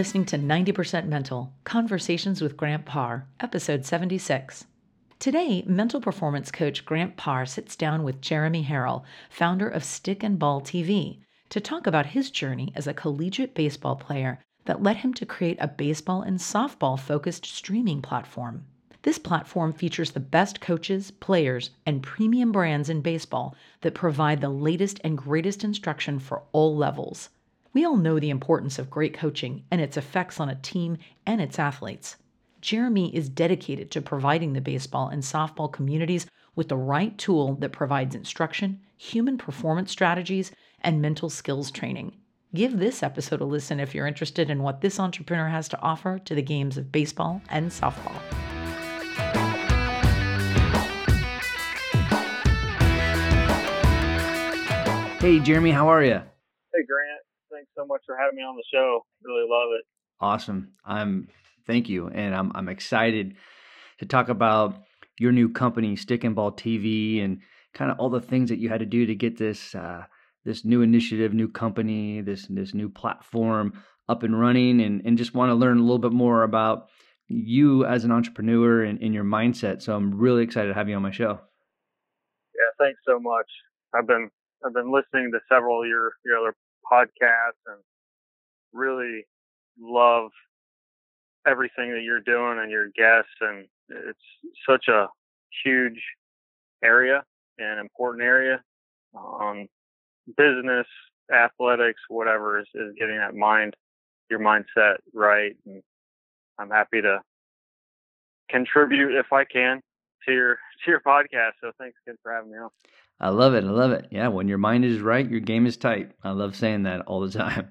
Listening to 90% Mental Conversations with Grant Parr, episode 76. Today, mental performance coach Grant Parr sits down with Jeremy Harrell, founder of Stick and Ball TV, to talk about his journey as a collegiate baseball player that led him to create a baseball and softball focused streaming platform. This platform features the best coaches, players, and premium brands in baseball that provide the latest and greatest instruction for all levels. We all know the importance of great coaching and its effects on a team and its athletes. Jeremy is dedicated to providing the baseball and softball communities with the right tool that provides instruction, human performance strategies, and mental skills training. Give this episode a listen if you're interested in what this entrepreneur has to offer to the games of baseball and softball. Hey, Jeremy, how are you? Hey, Grant. So much for having me on the show. Really love it. Awesome. I'm thank you, and I'm I'm excited to talk about your new company, Stick and Ball TV, and kind of all the things that you had to do to get this uh, this new initiative, new company, this this new platform up and running, and and just want to learn a little bit more about you as an entrepreneur and, and your mindset. So I'm really excited to have you on my show. Yeah, thanks so much. I've been I've been listening to several of your your other podcasts and really love everything that you're doing and your guests and it's such a huge area and important area on business, athletics, whatever is, is getting that mind, your mindset right. And I'm happy to contribute if I can to your to your podcast. So thanks again for having me on. I love it. I love it. Yeah, when your mind is right, your game is tight. I love saying that all the time.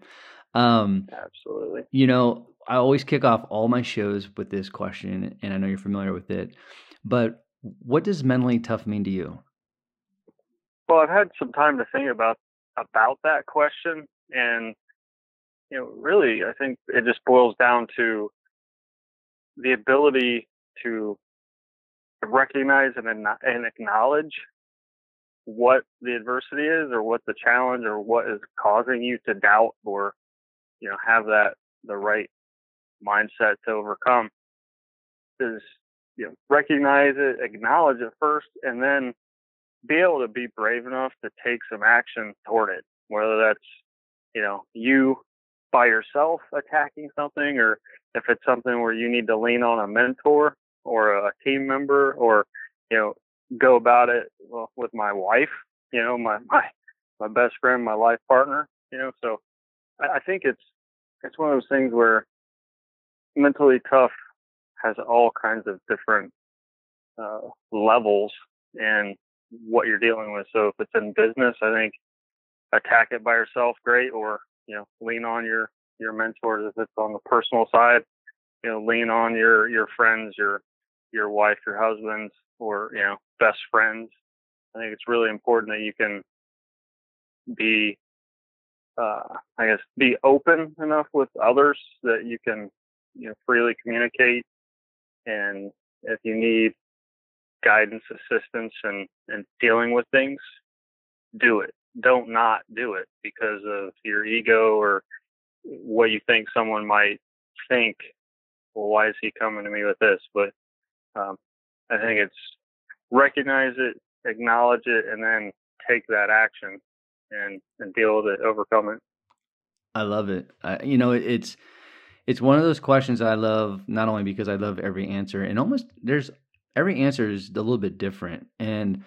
Um, Absolutely. You know, I always kick off all my shows with this question, and I know you're familiar with it. But what does mentally tough mean to you? Well, I've had some time to think about about that question, and you know, really, I think it just boils down to the ability to recognize and, and acknowledge what the adversity is or what the challenge or what is causing you to doubt or you know have that the right mindset to overcome is you know recognize it acknowledge it first and then be able to be brave enough to take some action toward it. Whether that's you know you by yourself attacking something or if it's something where you need to lean on a mentor or a team member or you know go about it well, with my wife, you know, my, my, my best friend, my life partner, you know, so I, I think it's, it's one of those things where mentally tough has all kinds of different, uh, levels and what you're dealing with. So if it's in business, I think attack it by yourself, great, or, you know, lean on your, your mentors. If it's on the personal side, you know, lean on your, your friends, your, your wife, your husbands, or, you know, best friends. I think it's really important that you can be, uh, I guess, be open enough with others that you can, you know, freely communicate. And if you need guidance, assistance, and, and dealing with things, do it. Don't not do it because of your ego or what you think someone might think. Well, why is he coming to me with this? But um, I think it's recognize it, acknowledge it, and then take that action and and deal with it, overcome it. I love it. I, you know, it's it's one of those questions I love not only because I love every answer, and almost there's every answer is a little bit different, and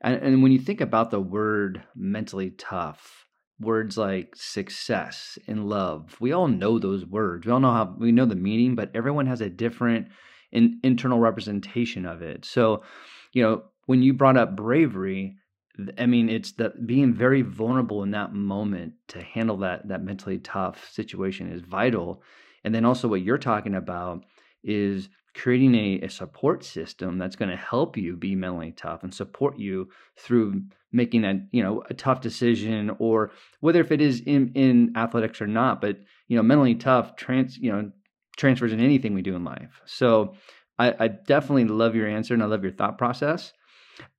and, and when you think about the word mentally tough, words like success and love, we all know those words. We all know how we know the meaning, but everyone has a different in, internal representation of it. So you know, when you brought up bravery, I mean, it's that being very vulnerable in that moment to handle that that mentally tough situation is vital. And then also what you're talking about is creating a, a support system that's going to help you be mentally tough and support you through making that you know a tough decision or whether if it is in in athletics or not but you know mentally tough trans you know transfers in anything we do in life so I, I definitely love your answer and I love your thought process.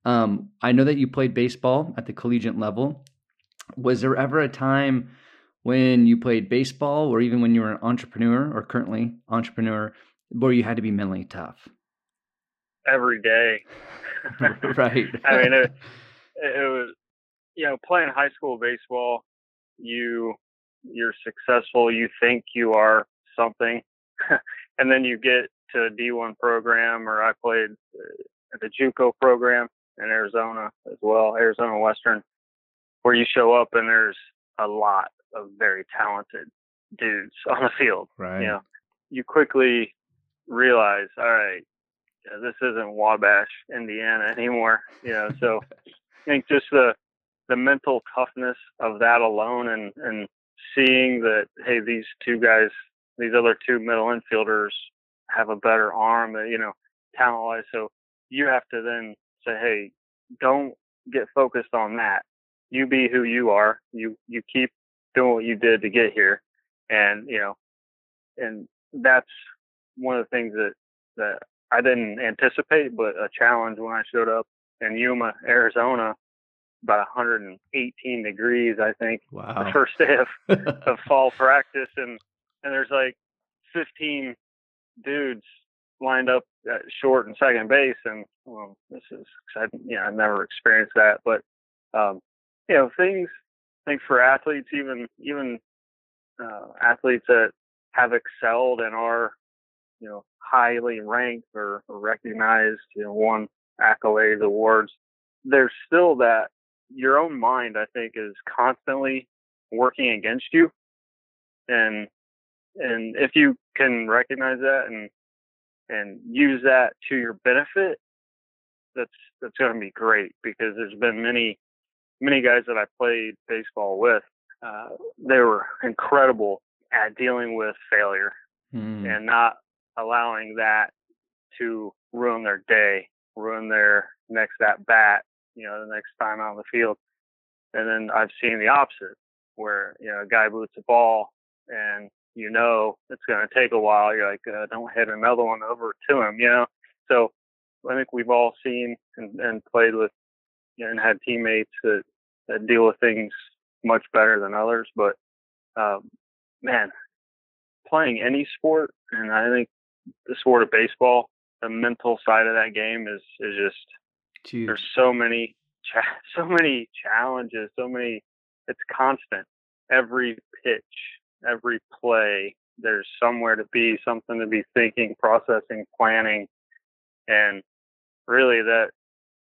Um, I know that you played baseball at the collegiate level. Was there ever a time when you played baseball or even when you were an entrepreneur or currently entrepreneur where you had to be mentally tough? Every day. right. I mean, it, it was, you know, playing high school baseball, you, you're successful. You think you are something. and then you get to a D1 program or I played uh, at the JUCO program in Arizona as well, Arizona Western, where you show up and there's a lot of very talented dudes on the field. Right. You know, you quickly realize, all right, this isn't Wabash, Indiana anymore. You know, so I think just the the mental toughness of that alone, and and seeing that hey, these two guys, these other two middle infielders have a better arm, uh, you know, talent wise. So you have to then say, hey, don't get focused on that. You be who you are. You you keep doing what you did to get here, and you know, and that's one of the things that that I didn't anticipate, but a challenge when I showed up in Yuma, Arizona, about 118 degrees, I think, wow. the first day of, of fall practice, and and there's like 15 dudes lined up at short and second base, and well, this is I I've never experienced that, but um, you know things. I think for athletes, even even uh, athletes that have excelled and are you know highly ranked or, or recognized, you know, won accolades, awards. There's still that your own mind, I think, is constantly working against you, and and if you can recognize that and and use that to your benefit, that's that's going to be great because there's been many many guys that I played baseball with. Uh, they were incredible at dealing with failure mm. and not allowing that to ruin their day, ruin their next at bat, you know, the next time out on the field. And then I've seen the opposite, where you know a guy boots a ball and you know it's going to take a while. You're like, uh, don't hit another one over to him, you know. So I think we've all seen and, and played with you know, and had teammates that, that deal with things much better than others. But um, man, playing any sport, and I think the sport of baseball, the mental side of that game is is just Jeez. there's so many so many challenges, so many. It's constant. Every pitch, every play, there's somewhere to be, something to be thinking, processing, planning, and really that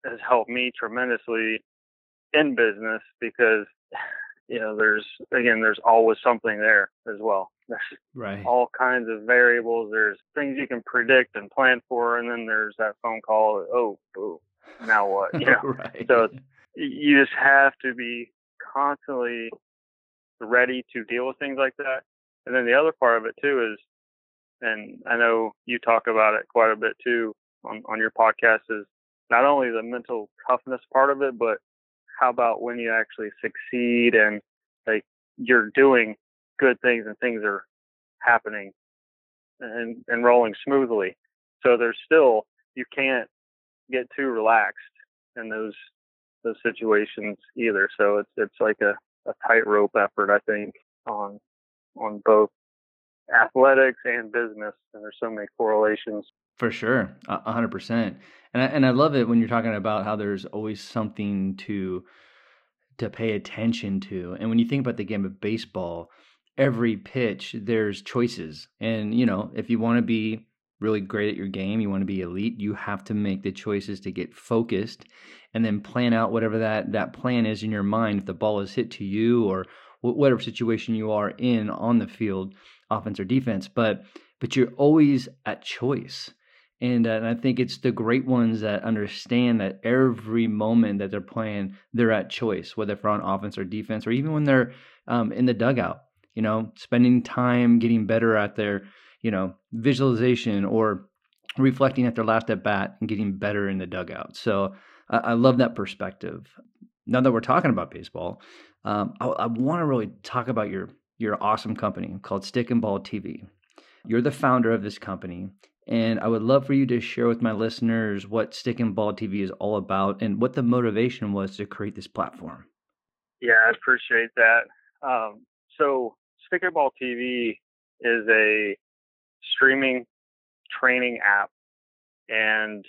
has helped me tremendously in business because you know there's again there's always something there as well there's right. all kinds of variables there's things you can predict and plan for and then there's that phone call oh boo now what you know right. so you just have to be constantly ready to deal with things like that and then the other part of it too is and i know you talk about it quite a bit too on, on your podcast is not only the mental toughness part of it but how about when you actually succeed and like you're doing good things and things are happening and, and rolling smoothly. So there's still you can't get too relaxed in those those situations either. So it's it's like a, a tightrope effort I think on on both athletics and business and there's so many correlations. For sure, hundred percent. And I, and I love it when you're talking about how there's always something to to pay attention to. And when you think about the game of baseball, every pitch there's choices. And you know, if you want to be really great at your game, you want to be elite, you have to make the choices to get focused and then plan out whatever that that plan is in your mind if the ball is hit to you or whatever situation you are in on the field, offense or defense, but but you're always at choice. And, uh, and I think it's the great ones that understand that every moment that they're playing, they're at choice, whether they're on offense or defense, or even when they're um, in the dugout. You know, spending time getting better at their, you know, visualization or reflecting at their last at bat and getting better in the dugout. So I, I love that perspective. Now that we're talking about baseball, um, I, I want to really talk about your your awesome company called Stick and Ball TV. You're the founder of this company, and I would love for you to share with my listeners what Stick and Ball TV is all about and what the motivation was to create this platform. Yeah, I appreciate that. Um, so Stick and Ball TV is a streaming training app, and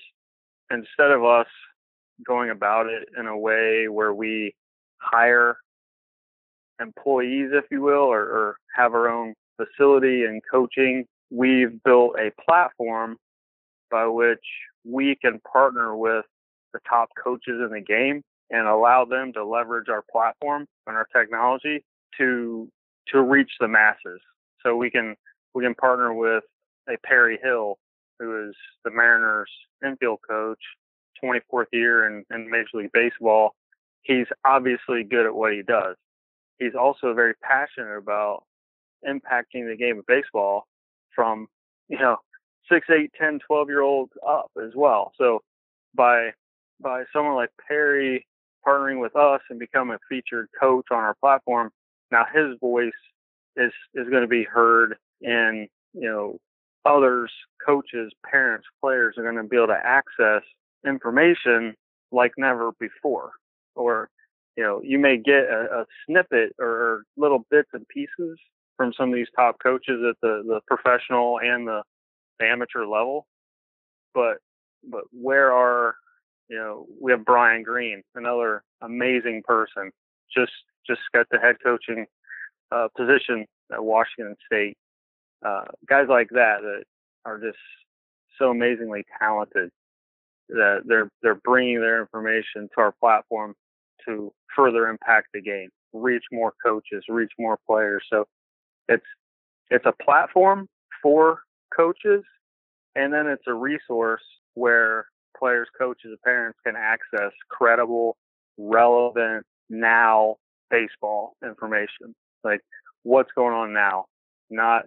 instead of us going about it in a way where we hire employees, if you will, or, or have our own facility and coaching, we've built a platform by which we can partner with the top coaches in the game and allow them to leverage our platform and our technology to to reach the masses. So we can we can partner with a Perry Hill, who is the Mariners infield coach, 24th year in, in Major League Baseball. He's obviously good at what he does. He's also very passionate about impacting the game of baseball from, you know, six, eight, 10, 12 year olds up as well. So by, by someone like Perry partnering with us and becoming a featured coach on our platform, now his voice is, is going to be heard in, you know, others, coaches, parents, players are going to be able to access information like never before. Or, you know, you may get a, a snippet or little bits and pieces from some of these top coaches at the, the professional and the, the amateur level. But, but where are, you know, we have Brian Green, another amazing person, just, just got the head coaching uh, position at Washington State. Uh, guys like that that are just so amazingly talented that they're they're bringing their information to our platform to further impact the game, reach more coaches, reach more players. So it's it's a platform for coaches, and then it's a resource where players, coaches, and parents can access credible, relevant now baseball information, like what's going on now, not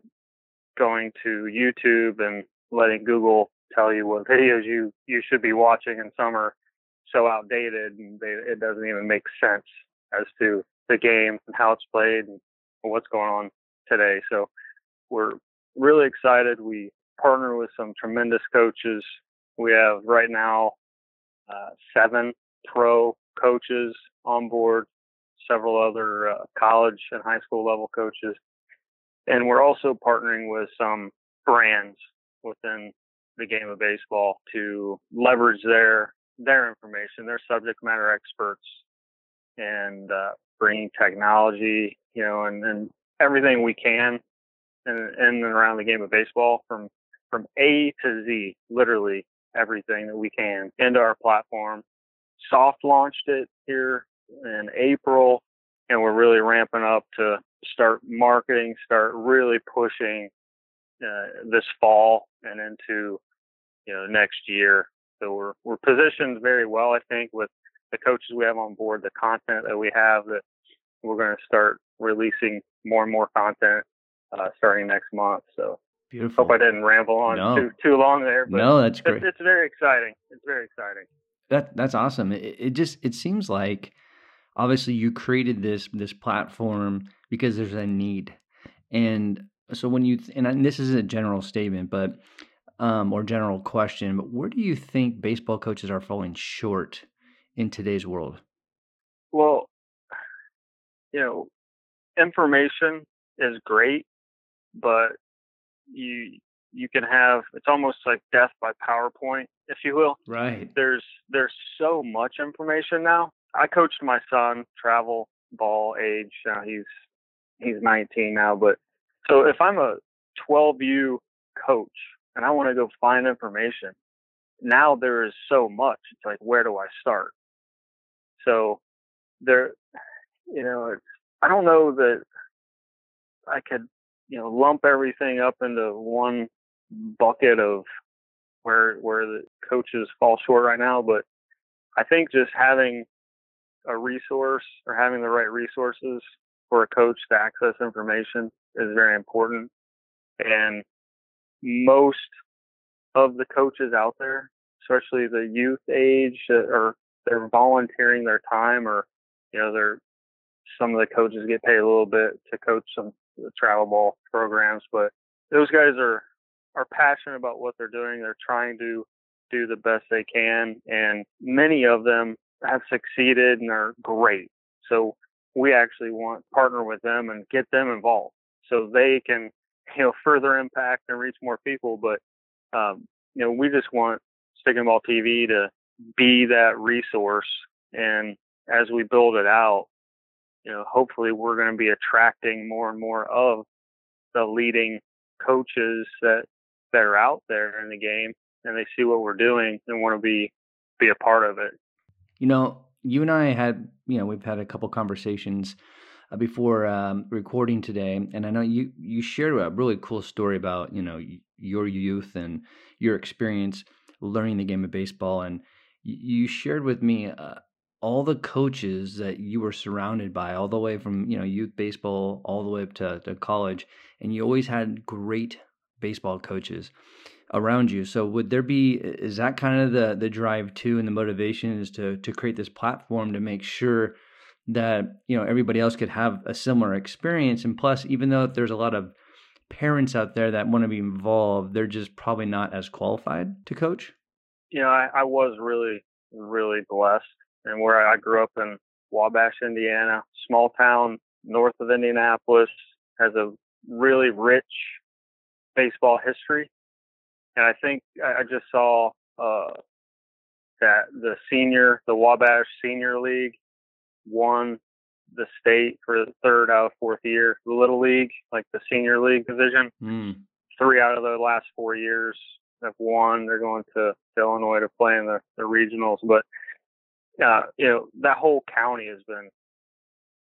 going to YouTube and letting Google tell you what videos you you should be watching in summer so outdated and they, it doesn't even make sense as to the game and how it's played and what's going on today. So we're really excited. We partner with some tremendous coaches. We have right now uh, seven pro coaches on board, several other uh, college and high school level coaches. And we're also partnering with some brands within the game of baseball to leverage their their information, their subject matter experts, and uh, bringing technology, you know, and, and everything we can in, in and around the game of baseball from from A to Z, literally everything that we can into our platform. Soft launched it here in April, and we're really ramping up to start marketing, start really pushing uh, this fall and into you know next year. So we're we're positioned very well, I think, with the coaches we have on board, the content that we have that we're going to start releasing more and more content uh, starting next month. So beautiful. Hope I didn't ramble on no. too too long there. But no, that's great. It's, it's very exciting. It's very exciting. That that's awesome. It, it just it seems like obviously you created this this platform because there's a need, and so when you and this is a general statement, but um, or general question, but where do you think baseball coaches are falling short in today's world? Well, you know, information is great, but you you can have it's almost like death by PowerPoint, if you will. Right. There's there's so much information now. I coached my son travel ball age. Now he's he's 19 now, but so if I'm a 12U coach and I want to go find information, now there is so much. It's like, where do I start? So there, you know, it's, I don't know that I could, you know, lump everything up into one bucket of where, where the coaches fall short right now. But I think just having a resource or having the right resources for a coach to access information is very important. And most of the coaches out there, especially the youth age, or they're volunteering their time, or you know, they're some of the coaches get paid a little bit to coach some travel ball programs, but those guys are are passionate about what they're doing. They're trying to do the best they can, and many of them have succeeded and are great. So we actually want to partner with them and get them involved. so they can you know further impact and reach more people. But um, you know, we just want Stick and Ball TV to be that resource, and as we build it out, you know, hopefully we're going to be attracting more and more of the leading coaches that that are out there in the game, and they see what we're doing and want to be be a part of it. You know, you and I had, you know, we've had a couple conversations uh, before um, recording today, and I know you you shared a really cool story about you know your youth and your experience learning the game of baseball, and you shared with me uh, all the coaches that you were surrounded by, all the way from you know youth baseball all the way up to, to college, and you always had great baseball coaches around you. So would there be is that kind of the the drive too and the motivation is to to create this platform to make sure that you know everybody else could have a similar experience? And plus even though there's a lot of parents out there that want to be involved they're just probably not as qualified to coach? You know i, I was really really blessed. And where i grew up in wabash indiana small town north of indianapolis has a really rich baseball history and i think i, just saw uh, that the senior the wabash senior league won the state for the third out of fourth year. The little league, like the senior league division, mm. three out of the last four years have won. They're going to, to Illinois to play in the, the regionals. But uh, you know that whole county has been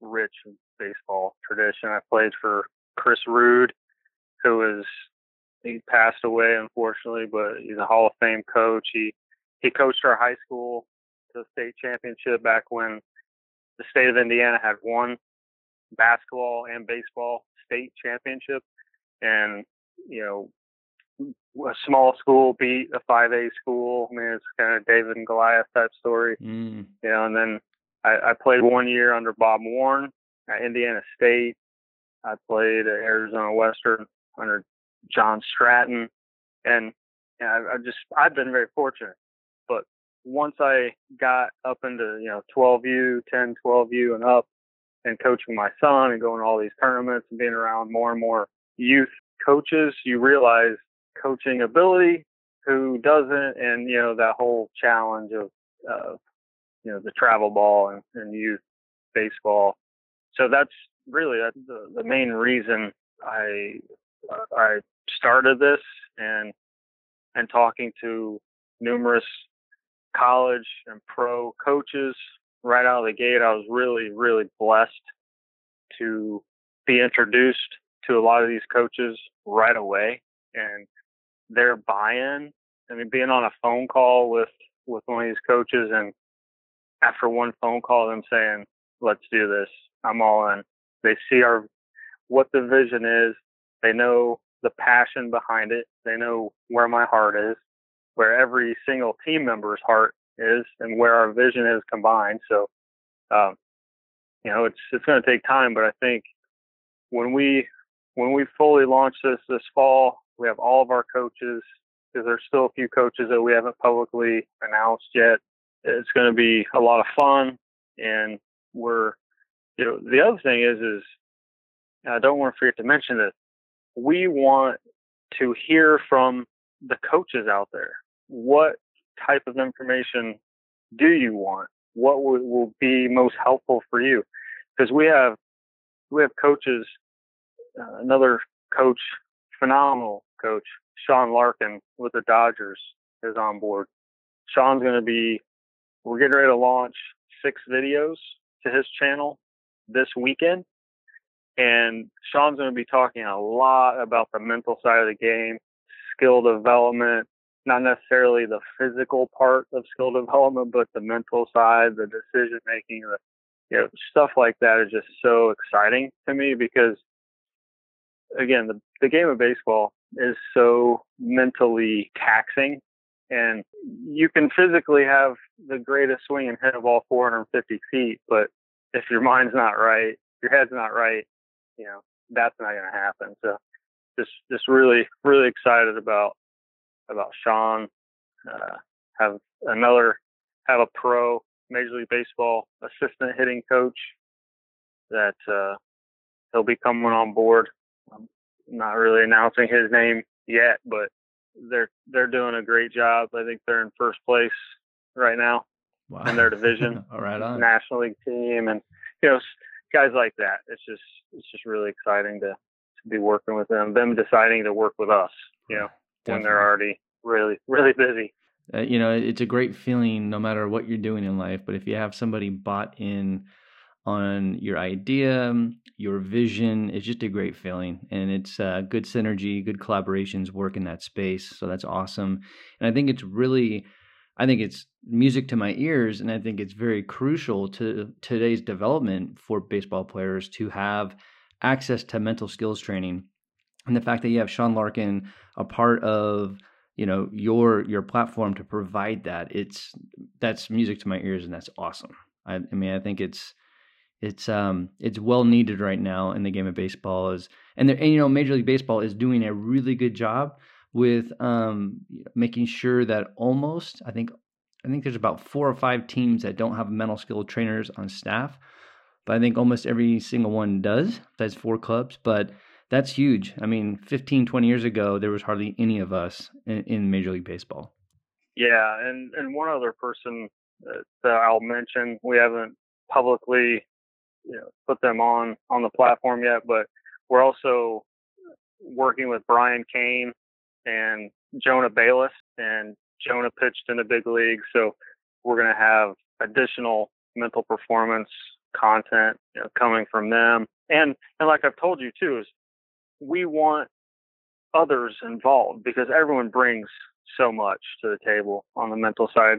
rich in baseball tradition. I played for Chris Ruud, who is he passed away unfortunately, but he's a Hall of Fame coach. He he coached our high school to the state championship back when the state of Indiana had won basketball and baseball state championship, and you know, a small school beat a 5A school. I mean, it's kind of David and Goliath type story. Mm. You know, and then I, I played one year under Bob Warren at Indiana State. I played at Arizona Western under John Stratton, and, and I, I just I've been very fortunate But once I got up into, you know, 12U, 10, 12U and up and coaching my son and going to all these tournaments and being around more and more youth coaches, you realize coaching ability, who doesn't, and, you know, that whole challenge of, uh, you know, the travel ball and, and youth baseball. So that's really the, the main reason I, I started this and, and talking to numerous college and pro coaches right out of the gate. I was really, really blessed to be introduced to a lot of these coaches right away and their buy-in. I mean, being on a phone call with, with one of these coaches and after one phone call, them saying, let's do this. I'm all in. They see our, what the vision is. They know the passion behind it. They know where my heart is where every single team member's heart is and where our vision is combined. So, um, you know, it's it's going to take time, but I think when we when we fully launch this this fall, we have all of our coaches because there's still a few coaches that we haven't publicly announced yet. It's going to be a lot of fun, and we're you know the other thing is is I don't want to forget to mention that we want to hear from the coaches out there what type of information do you want? What will, will be most helpful for you? Because we have we have coaches. Uh, another coach, phenomenal coach, Sean Larkin with the Dodgers is on board. Sean's going to be. We're getting ready to launch six videos to his channel this weekend. And Sean's going to be talking a lot about the mental side of the game, skill development, not necessarily the physical part of skill development, but the mental side, the decision making, the you know stuff like that is just so exciting to me because again, the the game of baseball is so mentally taxing, and you can physically have the greatest swing and hit of all 450 feet, but if your mind's not right, your head's not right, you know that's not going to happen. So just just really really excited about about Sean. Uh, have another, have a pro Major League Baseball assistant hitting coach that uh, he'll be coming on board I'm not really announcing his name yet, but they're they're doing a great job. I think they're in first place right now wow. in their division. All right, on National League team, and you know guys like that. It's just it's just really exciting to to be working with them. Them deciding to work with us. You know, Definitely. when they're already really really busy. Uh, you know, it's a great feeling no matter what you're doing in life. But if you have somebody bought in on your idea, your vision, it's just a great feeling. And it's uh, good synergy, good collaborations work in that space. So that's awesome. And I think it's really, I think it's music to my ears. And I think it's very crucial to today's development for baseball players to have access to mental skills training. And the fact that you have Sean Larkin a part of you know your your platform to provide that it's that's music to my ears and that's awesome I, I, mean i think it's it's um it's well needed right now in the game of baseball is and, there and you know major league baseball is doing a really good job with um making sure that almost i think i think there's about four or five teams that don't have mental skill trainers on staff but i think almost every single one does that's four clubs but that's huge. I mean, 15, 20 years ago, there was hardly any of us in, in Major League Baseball. Yeah, and and one other person that I'll mention, we haven't publicly, you know, put them on on the platform yet, but we're also working with Brian Cain and Jonah Bayliss, and Jonah pitched in the big league, so we're going to have additional mental performance content you know, coming from them. And and like I've told you too, is we want others involved because everyone brings so much to the table on the mental side,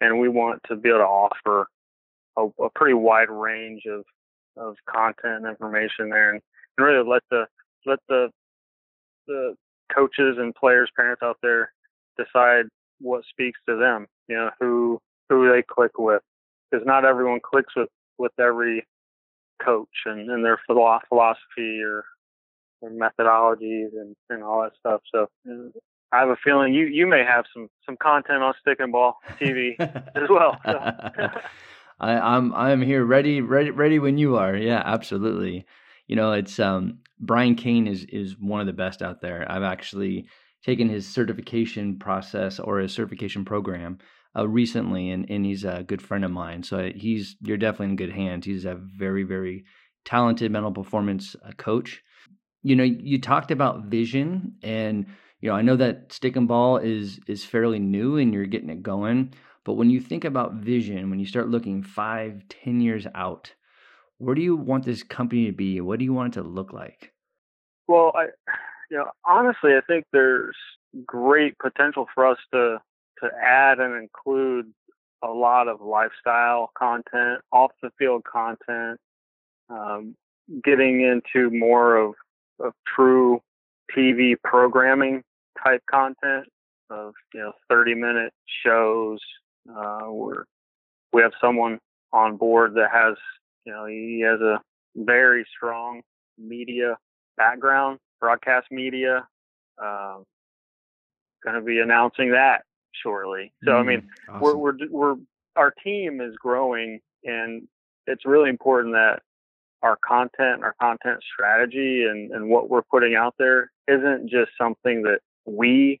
and we want to be able to offer a, a pretty wide range of of content and information there, and, and really let the let the the coaches and players, parents out there decide what speaks to them. You know, who who they click with, because not everyone clicks with with every coach and, and their philosophy or methodologies and, and all that stuff. So I have a feeling you, you may have some, some content on stick and ball TV as well. So. I, I'm I'm here ready ready ready when you are. Yeah, absolutely. You know, it's um Brian Cain is is one of the best out there. I've actually taken his certification process or his certification program uh, recently, and and he's a good friend of mine. So he's you're definitely in good hands. He's a very very talented mental performance uh, coach you know, you talked about vision and you know, I know that stick and ball is is fairly new and you're getting it going, but when you think about vision, when you start looking five, ten years out, where do you want this company to be? What do you want it to look like? Well, I you know, honestly, I think there's great potential for us to to add and include a lot of lifestyle content, off the field content, um, getting into more of of true TV programming type content of you know 30 minute shows uh, where we have someone on board that has you know he has a very strong media background broadcast media um, going to be announcing that shortly so mm, i mean awesome. we're, we're we're our team is growing and it's really important that our content, our content strategy and, and what we're putting out there isn't just something that we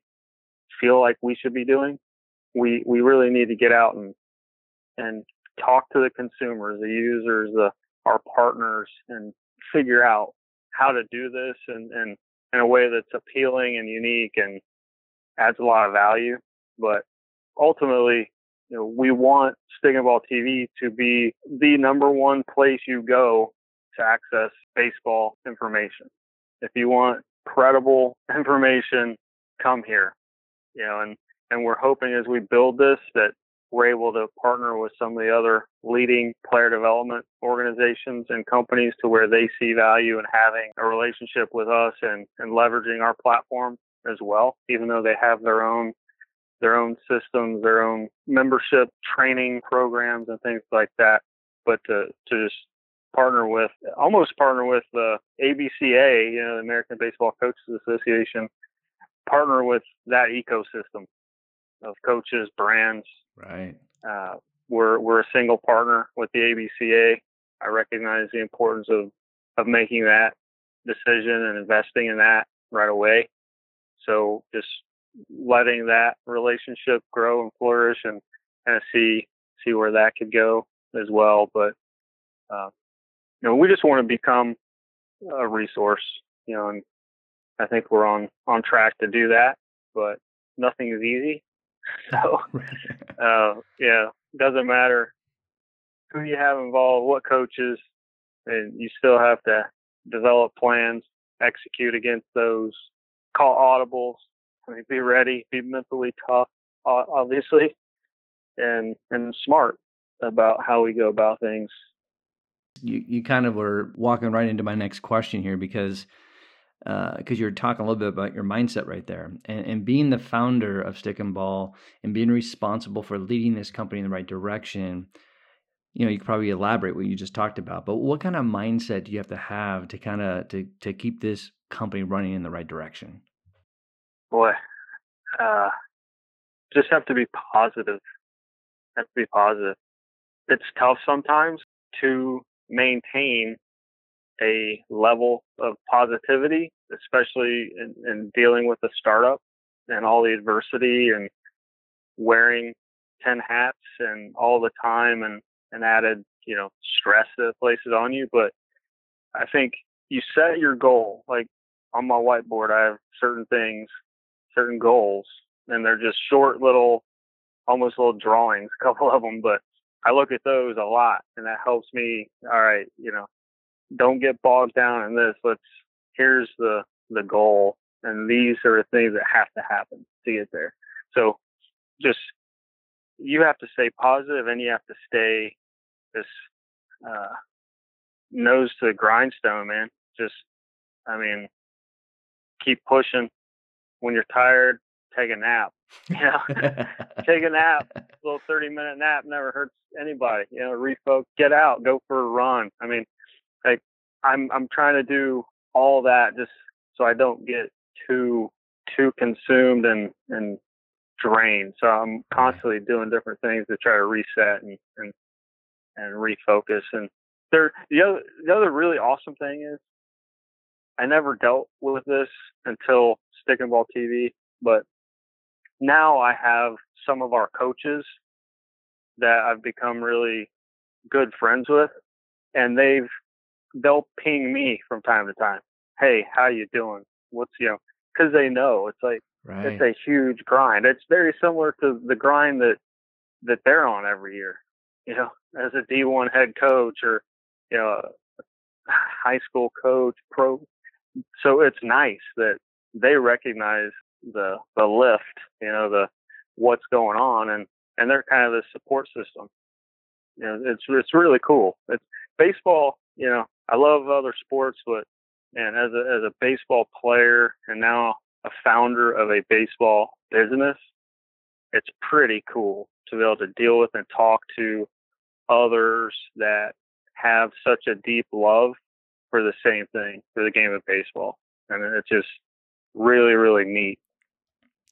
feel like we should be doing. We, we really need to get out and, and talk to the consumers, the users, the, our partners and figure out how to do this and, and in a way that's appealing and unique and adds a lot of value. But ultimately, you know, we want Stick and Ball TV to be the number one place you go to access baseball information. If you want credible information, come here. You know, and, and we're hoping as we build this that we're able to partner with some of the other leading player development organizations and companies to where they see value in having a relationship with us and, and leveraging our platform as well, even though they have their own their own systems, their own membership training programs and things like that. But to, to just partner with, almost partner with the ABCA, you know, the American Baseball Coaches Association, partner with that ecosystem of coaches, brands. Right. Uh, we're we're a single partner with the ABCA. I recognize the importance of of making that decision and investing in that right away. So just letting that relationship grow and flourish and kind of see see where that could go as well. But uh, you know, we just want to become a resource, you know, and I think we're on on track to do that. But nothing is easy, so uh, yeah, doesn't matter who you have involved, what coaches, and you still have to develop plans, execute against those, call audibles, I mean, be ready, be mentally tough, obviously, and and smart about how we go about things. You you kind of were walking right into my next question here because because uh, you're talking a little bit about your mindset right there. And, and being the founder of stick and ball and being responsible for leading this company in the right direction you know you could probably elaborate what you just talked about but what kind of mindset do you have to have to kind of to to keep this company running in the right direction? Boy uh just have to be positive. Have to be positive. It's tough sometimes to maintain a level of positivity especially in, in dealing with a startup and all the adversity and wearing 10 hats and all the time and and added, you know, stress that places on you. But I think you set your goal. Like on my whiteboard, I have certain things, certain goals, and they're just short little, almost little drawings, a couple of them. But I look at those a lot, and that helps me. All right, you know, don't get bogged down in this. Let's here's the the goal, and these are the things that have to happen to get there. So just you have to stay positive and you have to stay this uh, nose to the grindstone, man. Just, I mean, keep pushing. When you're tired, take a nap. You know, take a nap. A little 30 minute nap never hurts anybody. You know, refocus, get out, go for a run. I mean, like I'm I'm trying to do all that just so I don't get too too consumed and and drained. So I'm constantly doing different things to try to reset and and and refocus. And there, the other, the other really awesome thing is I never dealt with this until Stick and Ball TV, but now I have some of our coaches that I've become really good friends with, and they've they'll ping me from time to time. Hey, how you doing? What's you know? Because they know it's like right. it's a huge grind. It's very similar to the grind that that they're on every year you know, as a D1 head coach or, you know, high school coach, pro. So it's nice that they recognize the, the lift, you know, the, what's going on and, and they're kind of the support system. You know, it's, it's really cool. It's baseball, you know, I love other sports, but and as a, as a baseball player and now a founder of a baseball business, it's pretty cool to be able to deal with and talk to others that have such a deep love for the same thing, for the game of baseball. And it's just really, really neat.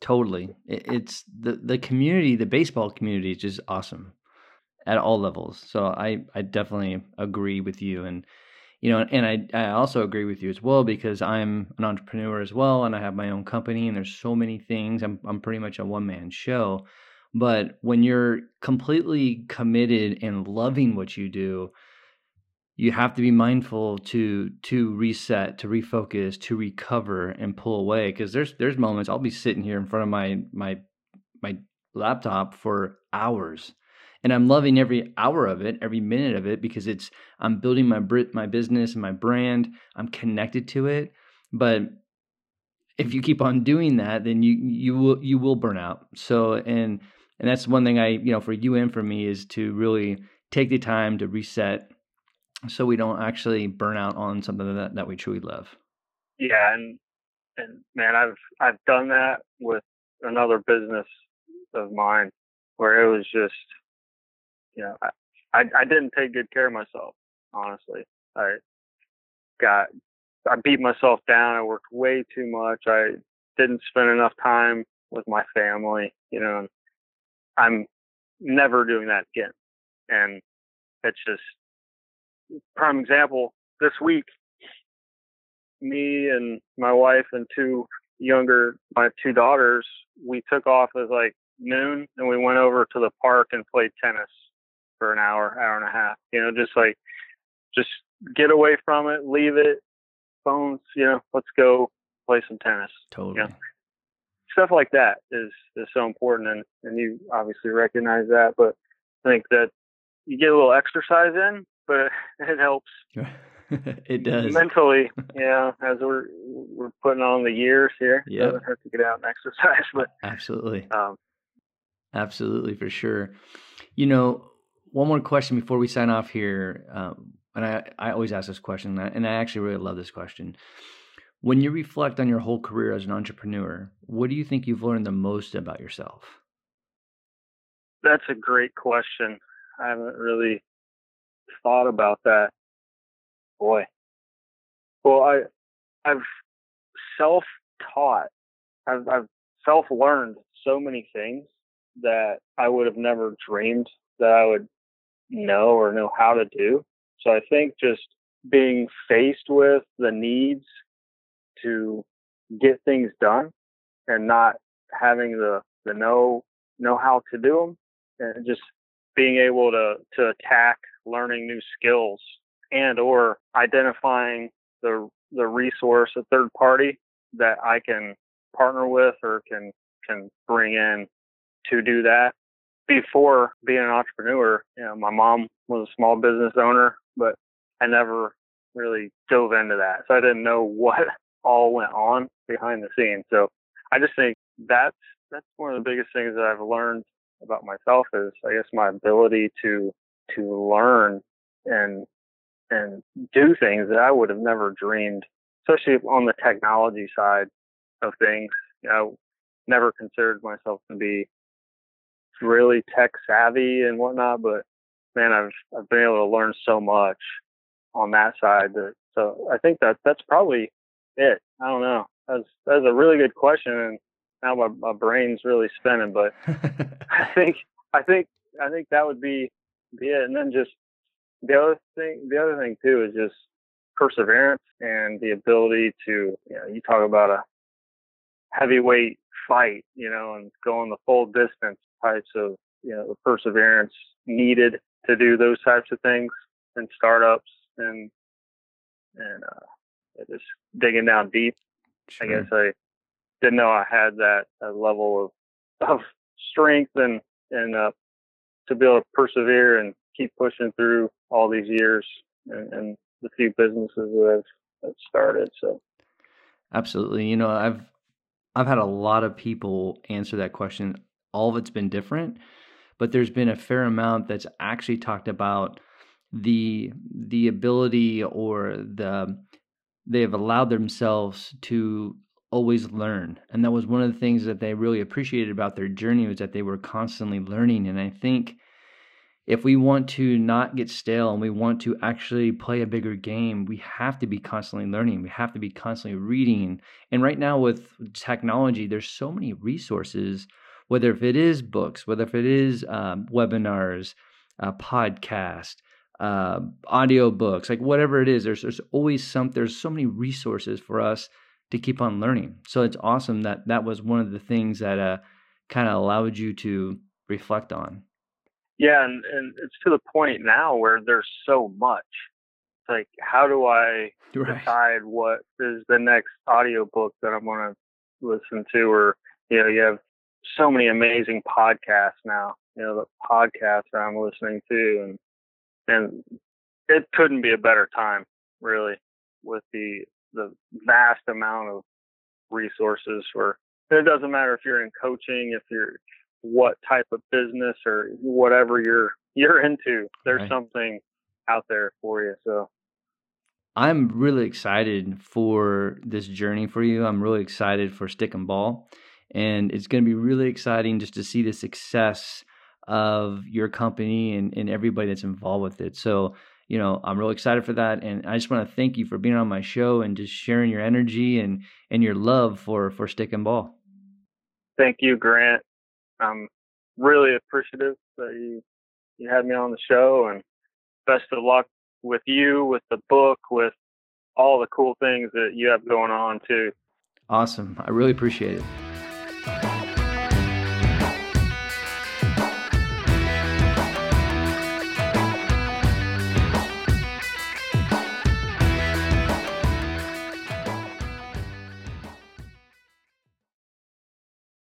Totally. It's the, the community, the baseball community is just awesome at all levels. So I, I definitely agree with you. And, you know, and I, I also agree with you as well because I'm an entrepreneur as well and I have my own company and there's so many things. I'm, I'm pretty much a one man show. But when you're completely committed and loving what you do, you have to be mindful to to reset, to refocus, to recover and pull away because there's there's moments I'll be sitting here in front of my my my laptop for hours and I'm loving every hour of it, every minute of it because it's I'm building my my business and my brand. I'm connected to it, but if you keep on doing that, then you you will you will burn out. So and and that's one thing I, you know, for you and for me is to really take the time to reset so we don't actually burn out on something that, that we truly love. Yeah. And, and man, I've, I've done that with another business of mine where it was just, you know, I, I, I didn't take good care of myself, honestly. I got, I beat myself down. I worked way too much. I didn't spend enough time with my family, you know, I'm never doing that again. And it's just prime example this week. me and my wife and two younger, my two daughters, we took off at like noon and we went over to the park and played tennis for an hour, hour and a half. You know, just like, just get away from it, leave it, phones, you know, let's go play some tennis. Totally. You know? Stuff like that is, is so important. And, and you obviously recognize that, but I think that you get a little exercise in, but it helps. it does mentally. Yeah, as we're we're putting on the years here, yeah, doesn't hurt to get out and exercise. But absolutely, um, absolutely for sure. You know, one more question before we sign off here, um, and I I always ask this question, and I actually really love this question. When you reflect on your whole career as an entrepreneur, what do you think you've learned the most about yourself? That's a great question. I haven't really thought about that. Boy. Well, I I've self-taught. I've I've self-learned so many things that I would have never dreamed that I would know or know how to do. So I think just being faced with the needs to get things done and not having the the know know how to do them and just being able to to attack learning new skills and or identifying the the resource a third party that I can partner with or can can bring in to do that. Before being an entrepreneur, you know, my mom was a small business owner, but I never really dove into that. So I didn't know what all went on behind the scenes. So I just think that's that's one of the biggest things that I've learned about myself is I guess my ability to to learn and and do things that I would have never dreamed, especially on the technology side of things. You know, never considered myself to be really tech savvy and whatnot, but man, I've I've been able to learn so much on that side. That so I think that that's probably it. I don't know. That's that's a really good question, and now my my brain's really spinning. But I think I think I think that would be be it. And then just the other thing, the other thing too is just perseverance and the ability to, you know, you talk about a heavyweight fight, you know, and going the full distance types of, you know, perseverance needed to do those types of things and startups and, and, uh, just digging down deep. Sure. I guess I didn't know I had that, that level of, of strength and, and, uh, to be able to persevere and keep pushing through all these years and, and the few businesses that I've, started. So, absolutely, you know, I've I've had a lot of people answer that question. All of it's been different, but there's been a fair amount that's actually talked about the the ability or the they have allowed themselves to always learn and that was one of the things that they really appreciated about their journey was that they were constantly learning and i think if we want to not get stale and we want to actually play a bigger game, we have to be constantly learning. We have to be constantly reading. And right now, with technology, there's so many resources, whether if it is books, whether if it is um, webinars, uh, podcast, uh, audio books, like whatever it is, there's there's always some. There's so many resources for us to keep on learning. So it's awesome that that was one of the things that uh, kind of allowed you to reflect on. Yeah, and, and it's to the point now where there's so much. It's like, how do I right. decide what is the next audio book that I'm going to listen to? Or, you know, you have so many amazing podcasts now, you know, the podcasts that I'm listening to. And, and it couldn't be a better time, really, with the, the vast amount of resources for, it doesn't matter if you're in coaching, if you're what type of business or whatever you're you're into. There's right. something out there for you. So I'm really excited for this journey for you. I'm really excited for Stick and Ball. And it's going to be really exciting just to see the success of your company and, and everybody that's involved with it. So, you know, I'm really excited for that. And I just want to thank you for being on my show and just sharing your energy and, and your love for, for Stick and Ball. Thank you, Grant. I'm really appreciative that you you had me on the show, and best of luck with you, with the book, with all the cool things that you have going on too. Awesome. I really appreciate it.